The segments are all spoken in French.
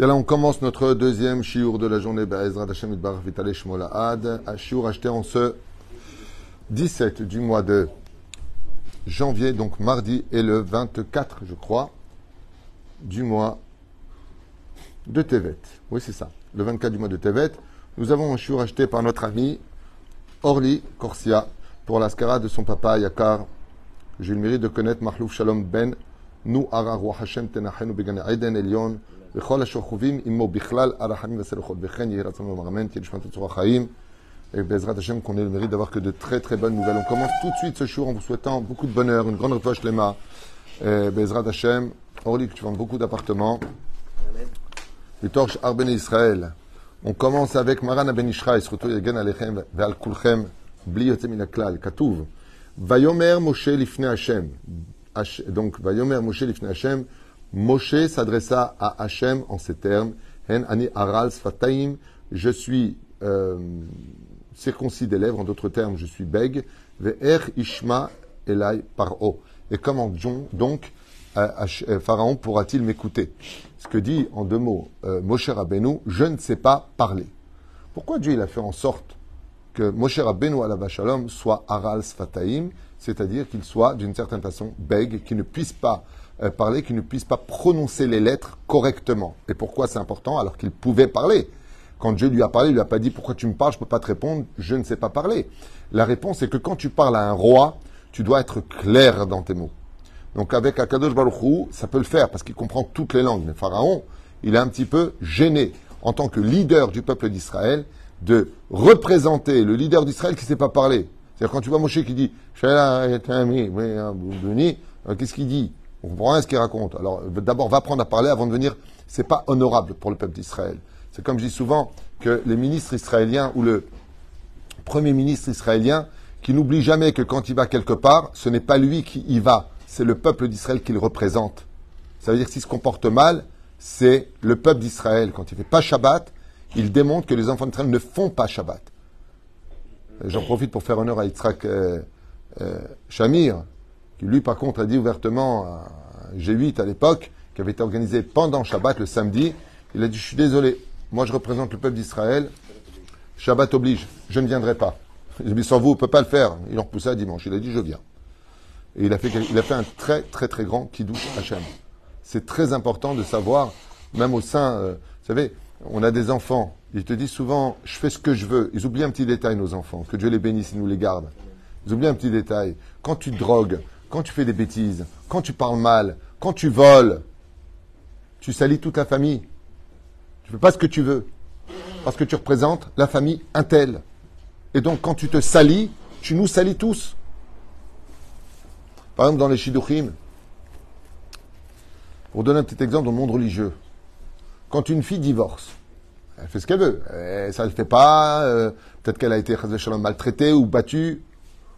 Et là, on commence notre deuxième shiur de la journée. Un shiur acheté en ce 17 du mois de janvier, donc mardi, et le 24, je crois, du mois de Tevet. Oui, c'est ça. Le 24 du mois de Tevet. Nous avons un shiur acheté par notre ami Orly Corsia pour l'ascara de son papa Yakar. J'ai le mérite de connaître Mahlouf Shalom Ben, nous Ararwa Hashem Tenachenu Begane Eden Elion, וכל השוכבים עמו בכלל, הרחמים והסלחות, וכן יהי רצון ומרמן, כי נשמת צורה חיים. Et Bezrat Hashem, qu'on ait le mérite d'avoir que de très très bonnes nouvelles. On commence tout de suite ce jour en vous souhaitant beaucoup de bonheur, une grande repoche lema. Bezrat Hashem, Orly, que tu vends beaucoup d'appartements. Les torches Arben Israël. On commence avec Maran Ben Ishraï, surtout Yagen Alechem, Ve'al Kulchem, Bli Yotzem Minaklal, Katuv. Vayomer Moshe Lifne Hashem. Donc, Vayomer Moshe Lifne Hashem. Moshe s'adressa à Hachem en ces termes Hen ani je suis euh, circoncis des lèvres, en d'autres termes, je suis bègue. Ve'er ishma elai paro. Et comment donc euh, Pharaon pourra-t-il m'écouter? Ce que dit en deux mots euh, Moshe Rabbeinu, je ne sais pas parler. Pourquoi Dieu il a fait en sorte que Moshe Rabbeinu la shalom soit aral sfataim, c'est-à-dire qu'il soit d'une certaine façon bègue, qu'il ne puisse pas euh, parler, qu'il ne puisse pas prononcer les lettres correctement. Et pourquoi c'est important alors qu'il pouvait parler? Quand Dieu lui a parlé, il lui a pas dit pourquoi tu me parles, je ne peux pas te répondre, je ne sais pas parler. La réponse est que quand tu parles à un roi, tu dois être clair dans tes mots. Donc avec Akadosh Baruch ça peut le faire parce qu'il comprend toutes les langues. Mais Pharaon, il est un petit peu gêné en tant que leader du peuple d'Israël de représenter le leader d'Israël qui ne sait pas parler. C'est-à-dire quand tu vois Moshe qui dit euh, Qu'est-ce qu'il dit? On comprend rien ce qu'il raconte. Alors, d'abord, va apprendre à parler avant de venir. C'est pas honorable pour le peuple d'Israël. C'est comme je dis souvent que les ministres israéliens ou le premier ministre israélien qui n'oublie jamais que quand il va quelque part, ce n'est pas lui qui y va, c'est le peuple d'Israël qu'il représente. Ça veut dire s'il se comporte mal, c'est le peuple d'Israël. Quand il fait pas Shabbat, il démontre que les enfants d'Israël ne font pas Shabbat. J'en profite pour faire honneur à Yitzhak euh, euh, Shamir, qui lui par contre a dit ouvertement à G8 à l'époque, qui avait été organisé pendant Shabbat le samedi, il a dit je suis désolé, moi je représente le peuple d'Israël, Shabbat oblige, je ne viendrai pas. A dit sans vous, on ne peut pas le faire. Il en repoussa dimanche, il a dit je viens. Et il a fait, il a fait un très très très grand kiddush Hachem. C'est très important de savoir, même au sein, euh, vous savez, on a des enfants, ils te disent souvent je fais ce que je veux. Ils oublient un petit détail, nos enfants, que Dieu les bénisse, il nous les garde. Ils oublient un petit détail. Quand tu drogues, quand tu fais des bêtises, quand tu parles mal, quand tu voles, tu salis toute la famille. Tu fais pas ce que tu veux. Parce que tu représentes la famille Intel. Et donc, quand tu te salis, tu nous salis tous. Par exemple, dans les Shidduchim, pour donner un petit exemple dans le monde religieux, quand une fille divorce, elle fait ce qu'elle veut. ça ne le fait pas. Euh, peut-être qu'elle a été maltraitée ou battue.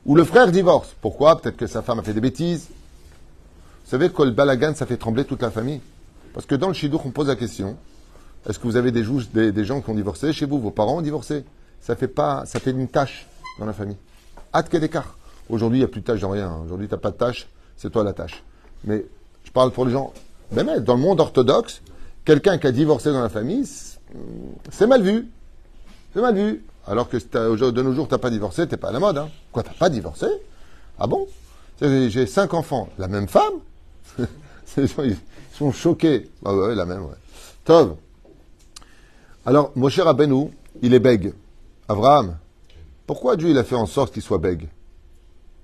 Ou le frère divorce. Pourquoi? Peut-être que sa femme a fait des bêtises. Vous savez le balagan, ça fait trembler toute la famille. Parce que dans le shidduch, on pose la question est-ce que vous avez des, gens qui ont divorcé chez vous? Vos parents ont divorcé Ça fait pas, ça fait une tâche dans la famille. Hâte d'écart. Aujourd'hui, il n'y a plus de tâche dans rien. Aujourd'hui, tu n'as pas de tâche, c'est toi la tâche. Mais je parle pour les gens. Ben, mais dans le monde orthodoxe, quelqu'un qui a divorcé dans la famille, c'est mal vu. C'est mal vu. Alors que de nos jours, tu n'as pas divorcé, tu n'es pas à la mode. Hein. Quoi, tu n'as pas divorcé? Ah bon? J'ai cinq enfants. La même femme? Ils sont choqués. Ah ouais, la même, ouais. Tov. Alors, Moshe Rabbeinu, il est bègue. Abraham, pourquoi Dieu il a fait en sorte qu'il soit bègue?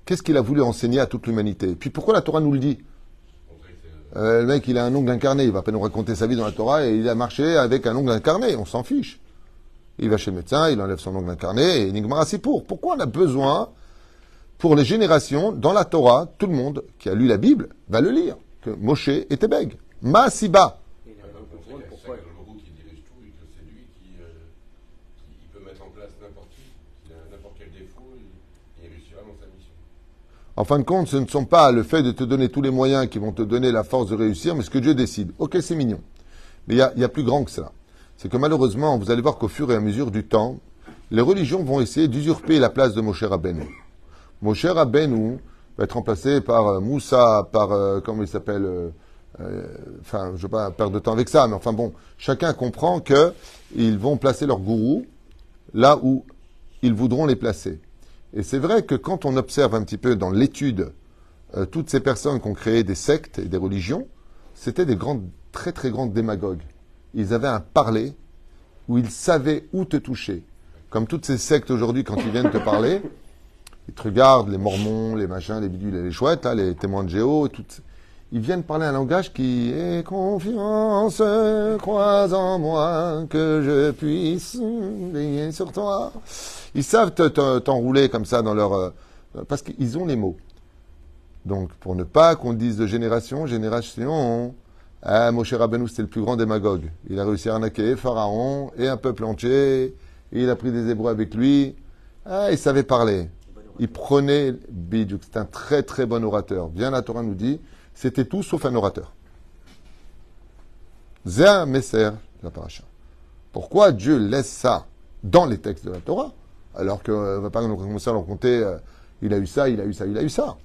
Qu'est-ce qu'il a voulu enseigner à toute l'humanité? Puis pourquoi la Torah nous le dit? Euh, Le mec, il a un ongle incarné. Il va pas nous raconter sa vie dans la Torah et il a marché avec un ongle incarné. On s'en fiche. Il va chez le médecin, il enlève son ongle incarné et Nigmara pour. Pourquoi on a besoin, pour les générations, dans la Torah, tout le monde qui a lu la Bible va le lire, que Moshe était bègue. Masiba. En fin de compte, ce ne sont pas le fait de te donner tous les moyens qui vont te donner la force de réussir, mais ce que Dieu décide. Ok, c'est mignon. Mais il y, a, plus grand que cela c'est que malheureusement, vous allez voir qu'au fur et à mesure du temps, les religions vont essayer d'usurper la place de Moshe Rabbeinu. Moshe Rabbeinu va être remplacé par euh, Moussa, par, euh, comment il s'appelle, euh, enfin, je ne veux pas perdre de temps avec ça, mais enfin bon, chacun comprend qu'ils vont placer leur gourou là où ils voudront les placer. Et c'est vrai que quand on observe un petit peu dans l'étude euh, toutes ces personnes qui ont créé des sectes et des religions, c'était des grandes, très très grandes démagogues. Ils avaient un parler où ils savaient où te toucher. Comme toutes ces sectes aujourd'hui, quand ils viennent te parler, ils te regardent, les mormons, les machins, les bidules et les chouettes, les témoins de Géo, toutes, ils viennent parler un langage qui est confiance, crois en moi que je puisse veiller sur toi. Ils savent t'enrouler comme ça dans leur... Euh, parce qu'ils ont les mots. Donc, pour ne pas qu'on dise de génération, génération, ah, Moshe Rabbeinu, c'était le plus grand démagogue. Il a réussi à arnaquer Pharaon et un peuple entier. Il a pris des Hébreux avec lui. Ah, il savait parler. Il prenait Bidjouk. C'est un très très bon orateur. Bien la Torah nous dit, c'était tout sauf un orateur. Zéa Messer, la paracha. Pourquoi Dieu laisse ça dans les textes de la Torah alors qu'on ne va pas commencer à leur compter, euh, il a eu ça, il a eu ça, il a eu ça.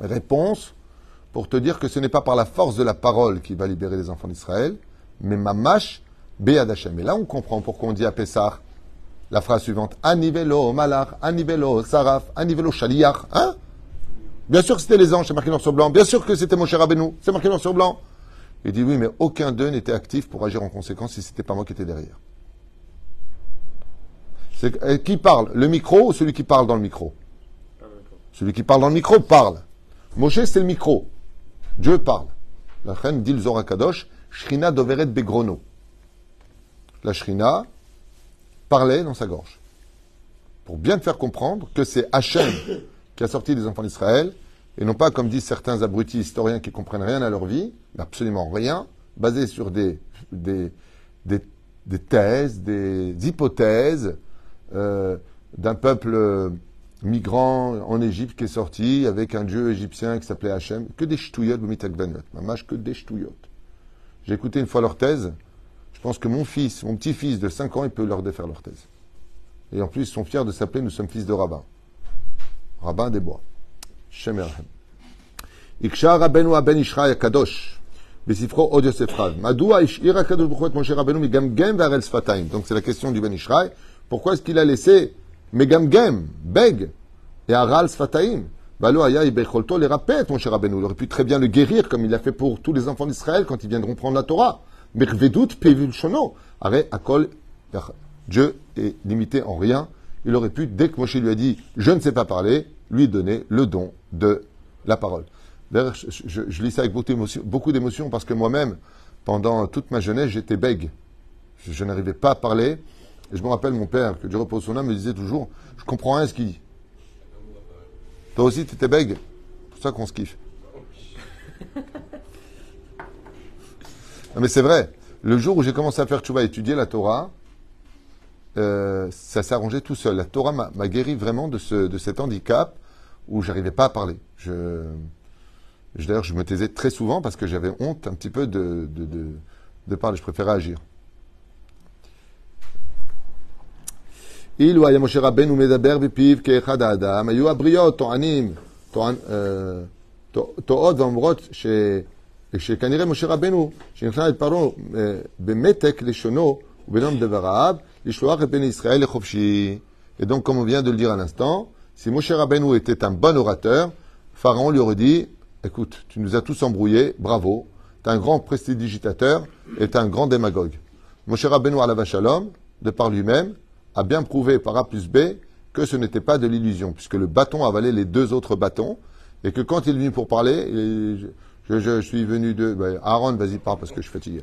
Réponse, pour te dire que ce n'est pas par la force de la parole qui va libérer les enfants d'Israël, mais mamash be'ad Hashem. Et là, on comprend pourquoi on dit à Pessah la phrase suivante Anivelo malach, anivelo saraf, anivelo shaliach. Hein? Bien sûr que c'était les anges, c'est marqué noir sur blanc. Bien sûr que c'était mon cher c'est marqué noir sur blanc. Il dit oui, mais aucun d'eux n'était actif pour agir en conséquence si c'était pas moi qui étais derrière. C'est euh, qui parle? Le micro ou celui qui parle dans le micro? Celui qui parle dans le micro parle. Moshe, c'est le micro. Dieu parle. La reine dit le Zohar Kadosh, Shrina doveret begrono. La Shrina parlait dans sa gorge. Pour bien te faire comprendre que c'est Hachem qui a sorti des enfants d'Israël, et non pas comme disent certains abrutis historiens qui comprennent rien à leur vie, absolument rien, basés sur des, thèses, des hypothèses euh, d'un peuple migrant en Égypte qui est sorti avec un dieu égyptien qui s'appelait Hachem. Que des ch'touillottes, Mamash, que des ch'touillottes. J'ai écouté une fois leur thèse. Je pense que mon fils, mon petit-fils de 5 ans, il peut leur défaire leur thèse. Et en plus, ils sont fiers de s'appeler Nous sommes fils de rabbin. Rabbin des bois. Shem Iksha Rabbeinu Aben Ishraï Kadosh. בספרו עוד יוסף חג. מדוע השאיר הקדוש ברוך הוא את משה רבנו מגמגם והרל שפתיים? Donc c'est la question du Ben Ishraï. Pourquoi est-ce qu'il a laissé Megamgem, Beg, et Aral Sfataim. Balo Aya Ibecholto les rappelle, mon cher Rabbeinu. Il aurait pu très bien le guérir, comme il l'a fait pour tous les enfants d'Israël quand ils viendront prendre la Torah. Mervedut Pevul Shono. Arrête, Akol, Dieu est limité en rien. Il aurait pu, dès que Moshe lui a dit, je ne sais pas parler, lui donner le don de la parole. D'ailleurs, je, lis ça avec beaucoup d'émotion parce que moi-même, pendant toute ma jeunesse, j'étais bègue. je n'arrivais pas à parler. Et je me rappelle, mon père, que Dieu repose son âme, me disait toujours Je comprends rien à ce qu'il dit. Toi aussi, tu étais bègue. C'est pour ça qu'on se kiffe. non, mais c'est vrai. Le jour où j'ai commencé à faire tchouba, étudier la Torah, euh, ça s'est arrangé tout seul. La Torah m'a guéri vraiment de, ce, de cet handicap où j'arrivais pas à parler. Je, D'ailleurs, je me taisais très souvent parce que j'avais honte un petit peu de, de, de, de parler. Je préférais agir. אילו היה משה רבנו מדבר בפיו כאחד האדם, היו הבריות טוענים, טועות ואומרות ש, שכנראה משה רבנו, שנכנס את פרעה במתק לשונו ובנום דבריו, Israël et Et donc, comme on vient de le dire à l'instant, si Moshe Rabbeinu était un bon orateur, Pharaon lui aurait dit Écoute, tu nous as tous embrouillés, bravo, t'es un grand prestidigitateur et t'es un grand démagogue. Moshe Rabbeinu à l'homme, de par lui-même, a bien prouvé par A plus B que ce n'était pas de l'illusion, puisque le bâton avalait les deux autres bâtons, et que quand il est venu pour parler, je, suis venu de... Ben, Aaron, vas-y, pars parce que je suis fatigué.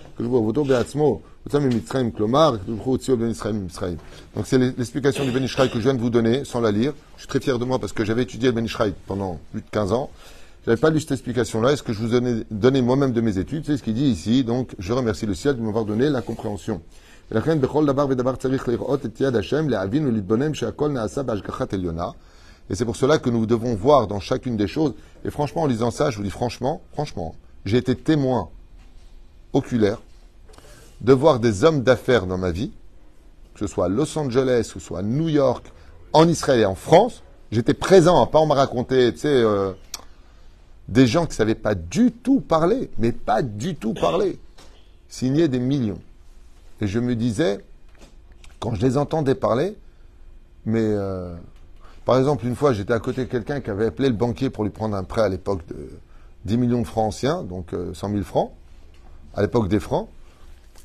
כתוב בעבודו בעצמו, הוצא ממצרים, כלומר, כתוב ברוך הוא הוציאו בן ישראל ממצרים. Donc c'est l'explication du Ben Ishraï que je viens de vous donner, sans la lire. Je suis très fier de moi parce que j'avais étudié le Ben Ishraï pendant plus de 15 ans. Je n'avais pas lu cette explication-là. Est-ce que je vous ai donné moi-même de mes études C'est ce qu'il dit ici. Donc, je remercie le ciel de m'avoir donné la compréhension. ולכן בכל דבר ודבר צריך לראות את יד השם, להבין ולהתבונן שהכל נעשה בהשגחת עליונה. Et c'est pour cela que nous devons voir dans chacune des choses. Et franchement, en lisant ça, je vous dis franchement, franchement, j'ai été témoin oculaire de voir des hommes d'affaires dans ma vie, que ce soit à Los Angeles, ce soit à New York, en Israël et en France. J'étais présent, pas on m'a raconté, tu sais, euh, des gens qui ne savaient pas du tout parler, mais pas du tout parler, signer des millions. Et je me disais, quand je les entendais parler, mais euh, par exemple, une fois, j'étais à côté de quelqu'un qui avait appelé le banquier pour lui prendre un prêt à l'époque de 10 millions de francs anciens, donc 100 euh, 000 francs, à l'époque des francs.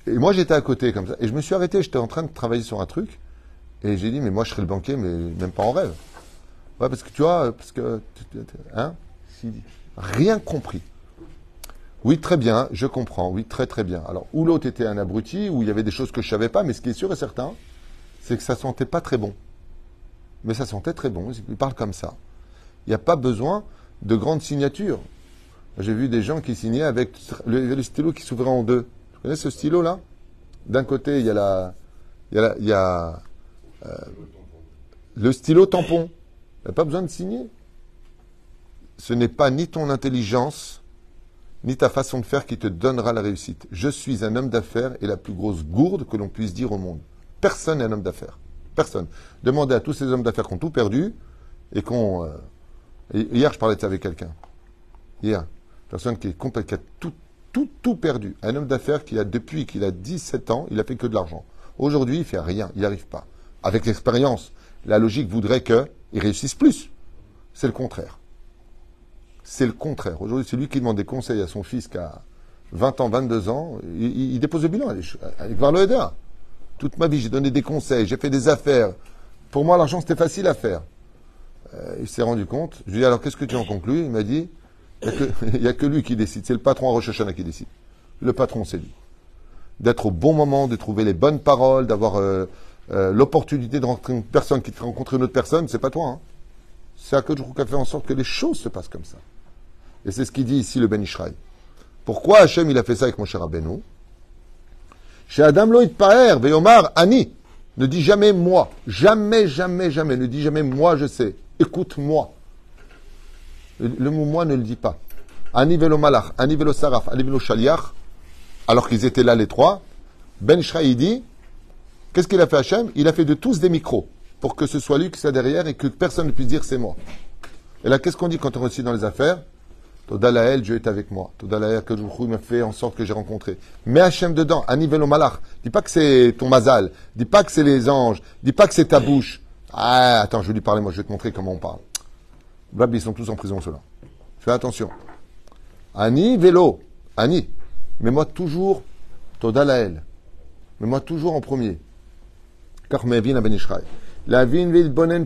Et moi, j'étais à côté comme ça. Et je me suis arrêté, j'étais en train de travailler sur un truc. Et j'ai dit, mais moi, je serais le banquier, mais même pas en rêve. Ouais, parce que tu vois, parce que. Hein Rien compris. Oui, très bien, je comprends. Oui, très très bien. Alors, où l'autre était un abruti, où il y avait des choses que je savais pas, mais ce qui est sûr et certain, c'est que ça sentait pas très bon. Mais ça sentait très bon. Il parle comme ça. Il n'y a pas besoin de grandes signatures. J'ai vu des gens qui signaient avec le, stylo qui s'ouvrait en deux. Vous connaissez ce stylo-là D'un côté, il y a euh, le stylo tampon. Il n'y a pas besoin de signer. Ce n'est pas ni ton intelligence, ni ta façon de faire qui te donnera la réussite. Je suis un homme d'affaires et la plus grosse gourde que l'on puisse dire au monde. Personne n'est un homme d'affaires. Personne. Demandez à tous ces hommes d'affaires qui ont tout perdu et qu'on. Euh, hier, je parlais de ça avec quelqu'un. Hier personne qui, est qui a tout, tout, perdu. Un homme d'affaires qui a, depuis qu'il a 17 ans, il a fait que de l'argent. Aujourd'hui, il fait rien, il n'y arrive pas. Avec l'expérience, la logique voudrait qu'il réussisse plus. C'est le contraire. C'est le contraire. Aujourd'hui, c'est lui qui demande des conseils à son fils qui a 20 ans, 22 ans. Il, dépose le bilan avec Varlo Toute ma vie, j'ai donné des conseils, j'ai fait des affaires. Pour moi, l'argent, c'était facile à faire. Euh, il s'est rendu compte. Je lui ai dit, alors qu'est-ce que tu en conclus? Il m'a dit, il n'y a, que lui qui décide. C'est le patron à Rosh qui décide. Le patron, c'est lui. D'être au bon moment, de trouver les bonnes paroles, d'avoir euh, euh, l'opportunité de rencontrer une personne qui te fait rencontrer une autre personne, c'est pas toi. Hein. C'est que qui a fait en sorte que les choses se passent comme ça. Et c'est ce qu'il dit ici le Ben Ishraï. Pourquoi Hachem il a fait ça avec mon cher Abenou Chez Adam Loïd Paer, Veomar, Ani, ne dit jamais moi. Jamais, jamais, jamais. Ne dit jamais moi je sais. Écoute-moi. Le mot moi ne le dit pas. Anivelo malach, anivelo saraf, anivelo shaliach, alors qu'ils étaient là les trois, Ben Shraï dit, qu'est-ce qu'il a fait Hachem? Il a fait de tous des micros, pour que ce soit lui qui soit derrière et que personne ne puisse dire c'est moi. Et là, qu'est-ce qu'on dit quand on réussit dans les affaires? Todalael, Dieu est avec moi. Todalael, que Dieu m'a fait en sorte que j'ai rencontré. Mais Hachem dedans, anivelo malach. Dis pas que c'est ton mazal. Dis pas que c'est les anges. Dis pas que c'est ta bouche. Ah, attends, je vais lui parler, moi, je vais te montrer comment on parle. Blab, ils sont tous en prison, ceux-là. Fais attention. Ani, vélo. Ani. Mais moi toujours, Toda Lael. Mais moi toujours en premier. Car La bonen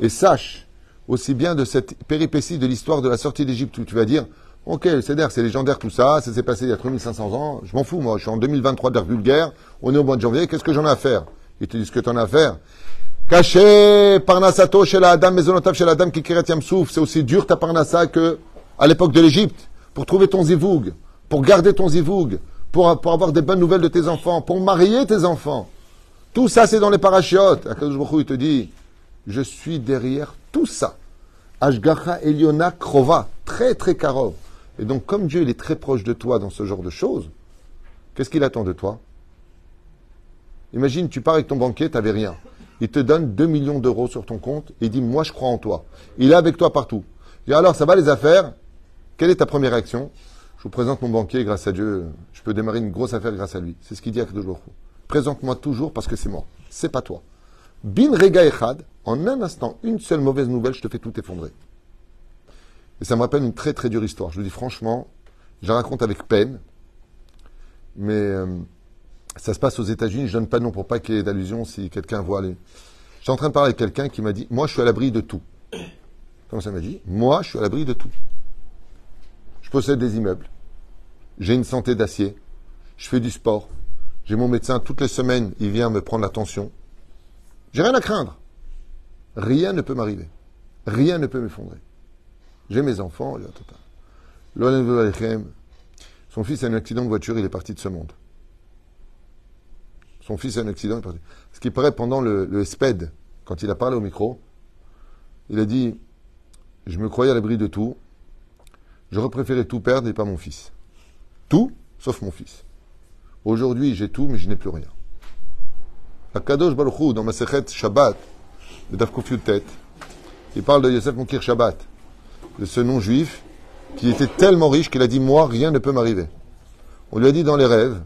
Et sache aussi bien de cette péripétie de l'histoire de la sortie d'Égypte où tu vas dire, ok, c'est c'est légendaire tout ça, ça s'est passé il y a 3500 ans, je m'en fous moi, je suis en 2023 d'air vulgaire, on est au mois de janvier, qu'est-ce que j'en ai à faire? Ils te disent ce que tu en as à faire. Caché parnasato chez la dame, maisonotav chez la dame qui kiret yamsouf. C'est aussi dur ta parnassa que à l'époque de l'Égypte. Pour trouver ton zivoug, pour garder ton zivoug, pour, avoir des bonnes nouvelles de tes enfants, pour marier tes enfants. Tout ça, c'est dans les parachiotes. Akadosh il te dit, je suis derrière tout ça. Ashgacha Eliona Krova, très très karov. Et donc, comme Dieu il est très proche de toi dans ce genre de choses, qu'est-ce qu'il attend de toi? Imagine, tu pars avec ton banquier, tu n'avais rien il te donne 2 millions d'euros sur ton compte et il dit Moi, je crois en toi. Il est avec toi partout. Alors, ça va les affaires? Quelle est ta première réaction? Je vous présente mon banquier, grâce à Dieu, je peux démarrer une grosse affaire grâce à lui. C'est ce qu'il dit à Kadosh Présente-moi toujours parce que c'est moi. C'est pas toi. Bin Rega Echad, en un instant, une seule mauvaise nouvelle, je te fais tout effondrer. Et ça me rappelle une très très dure histoire. Je vous dis franchement, je la raconte avec peine, mais. Euh, ça se passe aux États-Unis. Je donne pas de nom pour pas qu'il y ait d'allusion si quelqu'un voit les. Je en train de parler avec quelqu'un qui m'a dit Moi, je suis à l'abri de tout. Comment ça m'a dit? Moi, je suis à l'abri de tout. Je possède des immeubles. J'ai une santé d'acier. Je fais du sport. J'ai mon médecin toutes les semaines. Il vient me prendre l'attention. J'ai rien à craindre. Rien ne peut m'arriver. Rien ne peut m'effondrer. J'ai mes enfants. Son fils a un accident de voiture. Il est parti de ce monde. Son fils a un accident. Ce qui paraît pendant le, SPED, quand il a parlé au micro, il a dit Je me croyais à l'abri de tout. J'aurais préféré tout perdre et pas mon fils. Tout, sauf mon fils. Aujourd'hui, j'ai tout, mais je n'ai plus rien. Kadosh Baruch dans ma Shabbat, de Dafkofiu tête, il parle de Yosef Moukir Shabbat, de ce nom juif qui était tellement riche qu'il a dit Moi, rien ne peut m'arriver. On lui a dit dans les rêves,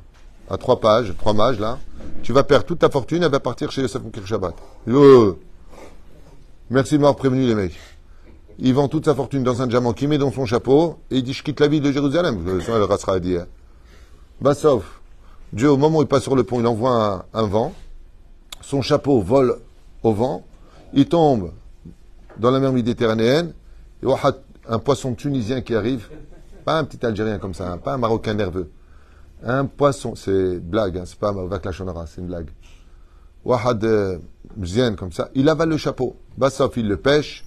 à trois pages, trois mages là, tu vas perdre toute ta fortune, elle va partir chez Yosef Moukir Shabbat. Dit, oh, merci de m'avoir prévenu les mecs. Il vend toute sa fortune dans un diamant qu'il met dans son chapeau et il dit Je quitte la ville de Jérusalem. Le rassera à dire. Bah, sauf, Dieu, au moment où il passe sur le pont, il envoie un, vent. Son chapeau vole au vent. Il tombe dans la mer Méditerranéenne. Et un poisson tunisien qui arrive. Pas un petit Algérien comme ça, hein, pas un Marocain nerveux. Un poisson, c'est blague, hein, c'est pas la Shonara, c'est une blague. Wahad euh, comme ça, il avale le chapeau. Bassof, il le pêche,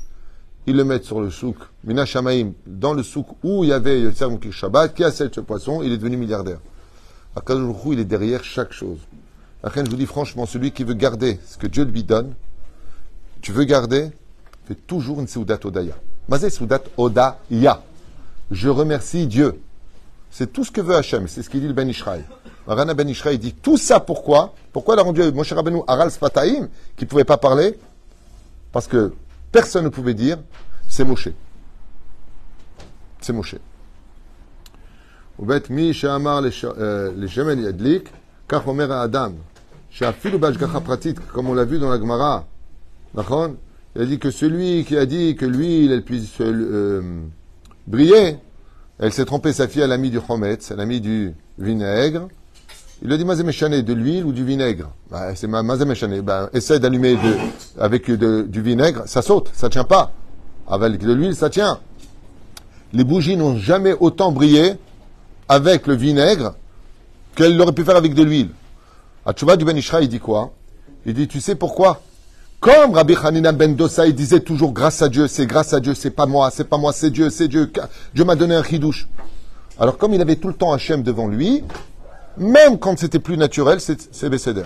il le met sur le souk, Mina Shamaim, dans le souk où il y avait le Sermoukir Shabbat, qui a ce poisson, il est devenu milliardaire. Akadoujou, il est derrière chaque chose. Après, je vous dis franchement, celui qui veut garder ce que Dieu lui donne, tu veux garder, fais toujours une Seudat Odaya. Mazé Seudat Odaya. Je remercie Dieu. C'est tout ce que veut Hachem. C'est ce qu'il dit le Ben Ishraï. Rana Ben Ishraï dit tout ça pourquoi Pourquoi il a rendu Moshe Rabbeinu Aral Sfataim, qui ne pouvait pas parler Parce que personne ne pouvait dire c'est Moshe. C'est Moshe. ובית מי שאמר לשמן ידליק, כך אומר האדם, שאפילו בהשגחה פרטית, comme on l'a vu dans la Gemara, נכון? Il a dit que celui qui a dit que l'huile, elle puisse euh, briller, elle s'est trompée, sa fille, elle a mis du chometz, elle a mis du vinaigre. Il a dit mazé de l'huile ou du vinaigre bah, C'est mazé bah, essaie d'allumer avec du vinaigre, ça saute, ça tient pas. Avec de l'huile, ça tient. Les bougies n'ont jamais autant brillé avec le vinaigre qu'elles l'auraient pu faire avec de l'huile. Vois, du Ben Ishra, il dit quoi? Il dit, tu sais pourquoi? Comme Rabbi Hanina ben Dossa, il disait toujours grâce à Dieu, c'est grâce à Dieu, c'est pas moi, c'est pas moi, c'est Dieu, c'est Dieu. Dieu m'a donné un chidouche. Alors comme il avait tout le temps Hachem devant lui, même quand c'était plus naturel, c'est Besséder.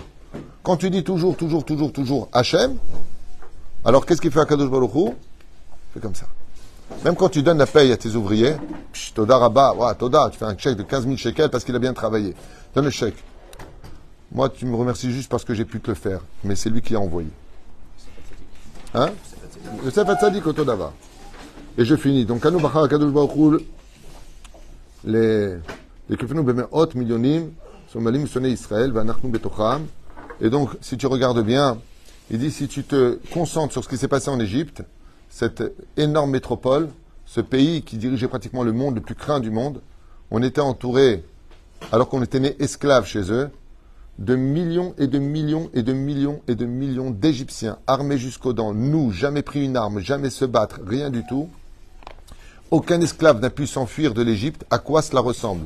Quand tu dis toujours, toujours, toujours, toujours Hachem, alors qu'est-ce qu'il fait à Kadosh Baruch Fait comme ça. Même quand tu donnes la paye à tes ouvriers, Toda Rabba, Toda, tu fais un chèque de 15 000 shekels parce qu'il a bien travaillé. Donne le chèque. Moi, tu me remercies juste parce que j'ai pu te le faire, mais c'est lui qui a envoyé. Hein Yosef Hatzadik. Et je finis. Donc, les Israël. Et donc, si tu regardes bien, il dit si tu te concentres sur ce qui s'est passé en Égypte, cette énorme métropole, ce pays qui dirigeait pratiquement le monde, le plus craint du monde, on était entouré, alors qu'on était né esclaves chez eux, de millions et de millions et de millions et de millions d'Égyptiens armés jusqu'aux dents, nous, jamais pris une arme, jamais se battre, rien du tout. Aucun esclave n'a pu s'enfuir de l'Égypte. À quoi cela ressemble?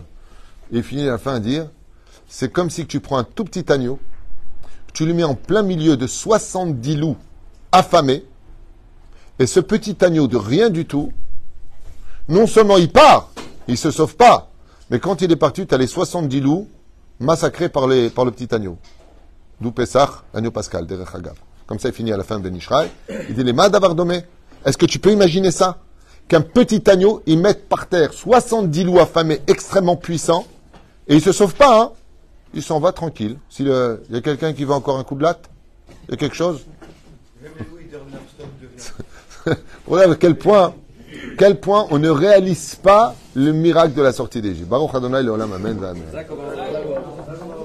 Et il finit à la fin à dire, c'est comme si tu prends un tout petit agneau, tu le mets en plein milieu de 70 loups affamés, et ce petit agneau de rien du tout, non seulement il part, il se sauve pas, mais quand il est parti, tu as les 70 loups massacré par, le petit agneau. D'où agneau pascal, Hagav. Comme ça, il finit à la fin de Nishraï. Il dit les Madavardomé. Est-ce que tu peux imaginer ça? Qu'un petit agneau, il mette par terre 70 loups affamés extrêmement puissants, et il se sauve pas, hein Il s'en va tranquille. S'il y a quelqu'un qui veut encore un coup de latte? Il y a quelque chose? Regarde à quel point, quel point on ne réalise pas le miracle de la sortie d'Égypte. Baruch Adonai, le.